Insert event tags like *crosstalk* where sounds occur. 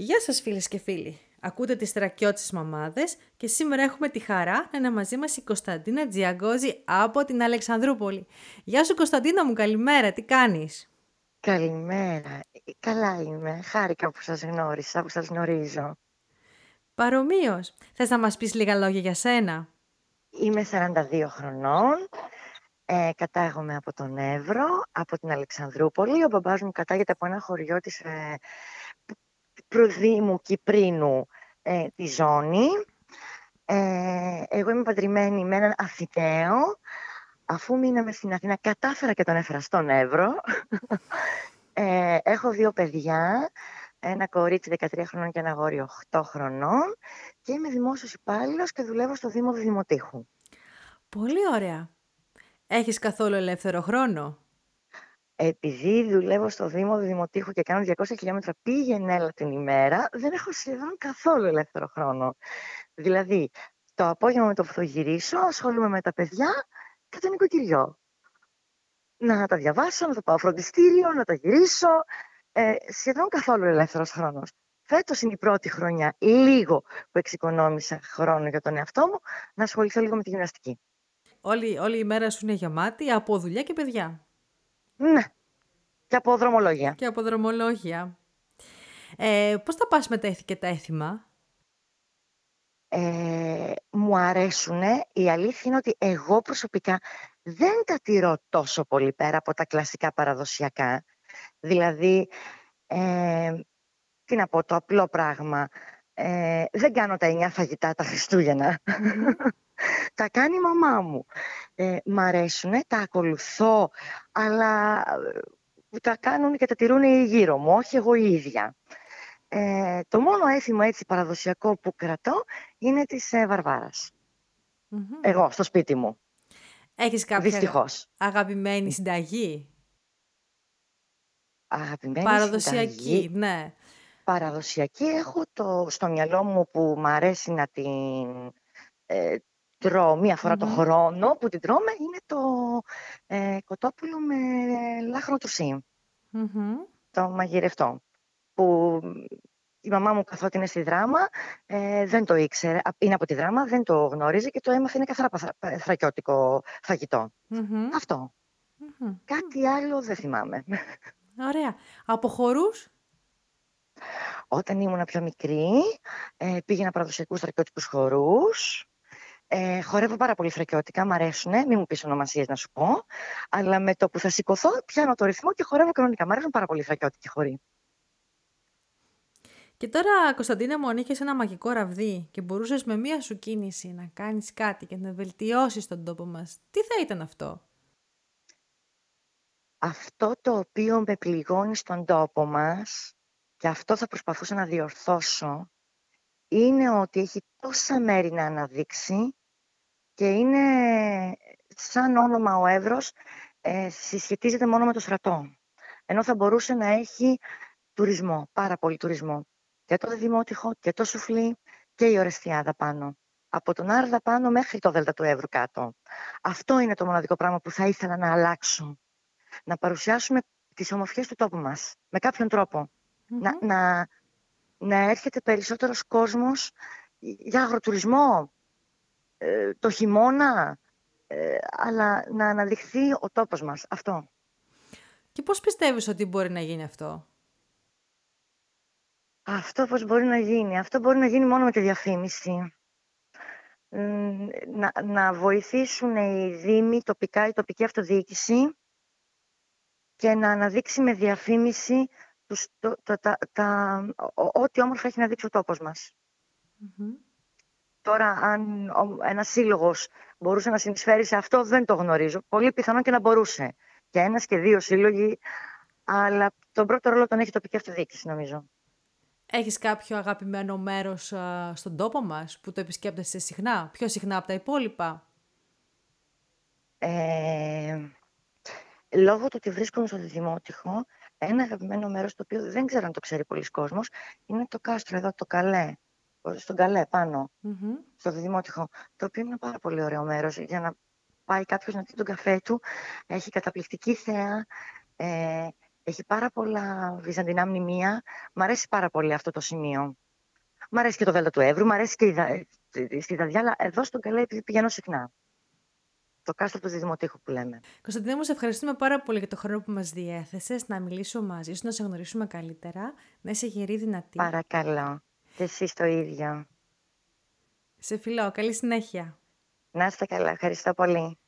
Γεια σας φίλες και φίλοι. Ακούτε τις τρακιώτες μαμάδες και σήμερα έχουμε τη χαρά να είναι μαζί μας η Κωνσταντίνα Τζιαγκόζη από την Αλεξανδρούπολη. Γεια σου Κωνσταντίνα μου, καλημέρα, τι κάνεις; Καλημέρα. Ε, καλά είμαι. Χάρηκα που σας γνώρισα, που σας γνωρίζω. Παρομοίως. Θες να μας πεις λίγα λόγια για σένα; Είμαι 42 χρονών. Ε, κατάγομαι από τον Εύρο, από την Αλεξανδρούπολη. Ο μπαμπάς μου κατάγεται από ένα χωριό της ε, προδήμου Κυπρίνου ε, τη ζώνη. Ε, εγώ είμαι παντρεμένη με έναν αθηταίο. Αφού μείναμε στην Αθήνα, κατάφερα και τον έφερα στον Εύρο. Ε, έχω δύο παιδιά, ένα κορίτσι 13 χρονών και ένα γόρι 8 χρονών και είμαι δημόσιος υπάλληλος και δουλεύω στο Δήμο Δημοτήχου. Πολύ ωραία. Έχεις καθόλου ελεύθερο χρόνο; Επειδή δουλεύω στο Δήμο Δημοτήχου και κάνω 200 χιλιόμετρα πήγαινε έλα την ημέρα, δεν έχω σχεδόν καθόλου ελεύθερο χρόνο. Δηλαδή, το απόγευμα με το που θα γυρίσω, ασχολούμαι με τα παιδιά και το νοικοκυριό. Να τα διαβάσω, να τα πάω φροντιστήριο, να τα γυρίσω. Ε, σχεδόν καθόλου ελεύθερος χρόνος. Φέτος είναι η πρώτη χρονιά, λίγο που εξοικονόμησα χρόνο για τον εαυτό μου, να ασχοληθώ λίγο με τη γυμναστική. Όλη, όλη η μέρα σου είναι γεμάτη από δουλειά και παιδιά. Ναι. Και από δρομολόγια. Και από δρομολόγια. Ε, πώς θα πας με τα έθη και τα έθιμα; Ε, μου αρέσουν. Η αλήθεια είναι ότι εγώ προσωπικά δεν τα τηρώ τόσο πολύ πέρα από τα κλασικά παραδοσιακά. Δηλαδή, ε, τι να πω, το απλό πράγμα. Ε, δεν κάνω τα εννιά φαγητά τα Χριστούγεννα. *laughs* τα κάνει η μαμά μου. Ε, μ' αρέσουν, τα ακολουθώ, αλλά ε, τα κάνουν και τα τηρούν οι γύρω μου, όχι εγώ η ίδια. Ε, το μόνο έθιμο έτσι παραδοσιακό που κρατώ είναι της ε, βαρβαρας Εγώ, στο σπίτι μου. Έχεις κάποια Δυστυχώς. αγαπημένη συνταγή; Αγαπημένη Παραδοσιακή, συνταγή. ναι. Παραδοσιακή έχω το, στο μυαλό μου που μου αρέσει να την ε, τρώω μία φορά το χρόνο που την τρώμε είναι το ε, κοτόπουλο με λάχνο του Το μαγειρευτό. Που η μαμά μου καθότι είναι στη δράμα ε, δεν το ήξερε. Είναι από τη δράμα, δεν το γνωρίζει και το έμαθε είναι καθαρά θρακιώτικο Αυτό. Κάτι άλλο δεν θυμάμαι. *laughs* Ωραία. Από χορούς; Όταν ήμουν πιο μικρή, ε, πήγαινα παραδοσιακούς θρακιώτικους χορούς. Ε, χορεύω πάρα πολύ φρεκιώτικα, μου αρέσουν, μην μου πεις ονομασίες να σου πω. Αλλά με το που θα σηκωθώ, πιάνω το ρυθμό και χορεύω κανονικά. Μου αρέσουν πάρα πολύ φρεκιώτικοι χωρί. Και τώρα, Κωνσταντίνα μου, αν είχες ένα μαγικό ραβδί και μπορούσες με μία σου κίνηση να κάνεις κάτι και να βελτιώσεις τον τόπο μας, τι θα ήταν αυτό; Αυτό το οποίο με πληγώνει στον τόπο μας και αυτό θα προσπαθούσα να διορθώσω είναι ότι έχει τόσα μέρη να αναδείξει και είναι σαν όνομα ο Εύρος ε, συσχετίζεται μόνο με το στρατό. Ενώ θα μπορούσε να έχει τουρισμό, πάρα πολύ τουρισμό. Και το Δημότυχο και το Σουφλί και η Ορεστιάδα πάνω. Από τον Άρδα πάνω μέχρι το Δέλτα του Εύρου κάτω. Αυτό είναι το μοναδικό πράγμα που θα ήθελα να αλλάξω. Να παρουσιάσουμε τις ομορφιές του τόπου μας. Με κάποιον Να, να, να έρχεται περισσότερος κόσμος για αγροτουρισμό, ε, το χειμώνα, ε, αλλά να αναδειχθεί ο τόπος μας. Αυτό. Και πώς πιστεύεις ότι μπορεί να γίνει αυτό; Αυτό πώς μπορεί να γίνει. Αυτό μπορεί να γίνει μόνο με τη διαφήμιση. Να, να βοηθήσουν οι δήμοι, τοπικά, η τοπική αυτοδιοίκηση και να αναδείξει με διαφήμιση τους, το, τα, τα, ό,τι όμορφα έχει να δείξει ο τόπος μας. Τώρα, αν ένας σύλλογος μπορούσε να συνεισφέρει σε αυτό, δεν το γνωρίζω. Πολύ πιθανόν και να μπορούσε. Και ένας και δύο σύλλογοι, αλλά τον πρώτο ρόλο τον έχει η τοπική αυτοδιοίκηση, νομίζω. Έχεις κάποιο αγαπημένο μέρος στον τόπο μας που το επισκέπτεσαι συχνά, πιο συχνά από τα υπόλοιπα; Ε, λόγω του ότι βρίσκομαι στο Δημότυχο, ένα αγαπημένο μέρος το οποίο δεν ξέρω αν το ξέρει πολλοί κόσμος, είναι το κάστρο εδώ, το Καλέ στον Καλέ στο Δημότυχο, το οποίο είναι ένα πάρα πολύ ωραίο μέρος για να πάει κάποιος να δει τον καφέ του. Έχει καταπληκτική θέα, ε, Έχει πάρα πολλά βυζαντινά μνημεία. Μ' αρέσει πάρα πολύ αυτό το σημείο. Μ' αρέσει και το Δέλτα του Εύρου, μ' αρέσει και η, Δα... στη Δαδιά, αλλά εδώ στον Καλέ πηγαίνω συχνά. Το κάστρο του Διδημοτήχου που λέμε. Κωνσταντίνα μου, σε ευχαριστούμε πάρα πολύ για το χρόνο που μας διέθεσες, να μιλήσω μαζί σου, να σε γνωρίσουμε καλύτερα, να είσαι γερή δυνατή. Παρακαλώ. Και εσείς το ίδιο. Σε φιλώ, καλή συνέχεια. Να είστε καλά. Ευχαριστώ πολύ.